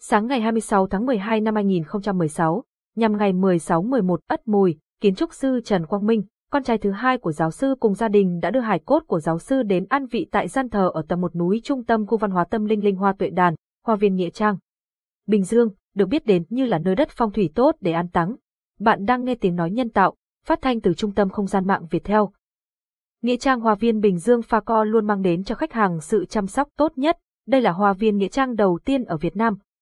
Sáng ngày 26 tháng 12 năm 2016, nhằm ngày 16-11 Ất Mùi, kiến trúc sư Trần Quang Minh, con trai thứ hai của giáo sư cùng gia đình đã đưa hài cốt của giáo sư đến an vị tại gian thờ ở tầng một núi trung tâm khu văn hóa tâm linh linh hoa tuệ đàn, hoa viên Nghĩa Trang. Bình Dương, được biết đến như là nơi đất phong thủy tốt để an táng. Bạn đang nghe tiếng nói nhân tạo, phát thanh từ trung tâm không gian mạng Việt Theo. Nghĩa trang Hoa viên Bình Dương Pha Co luôn mang đến cho khách hàng sự chăm sóc tốt nhất. Đây là hoa viên nghĩa trang đầu tiên ở Việt Nam,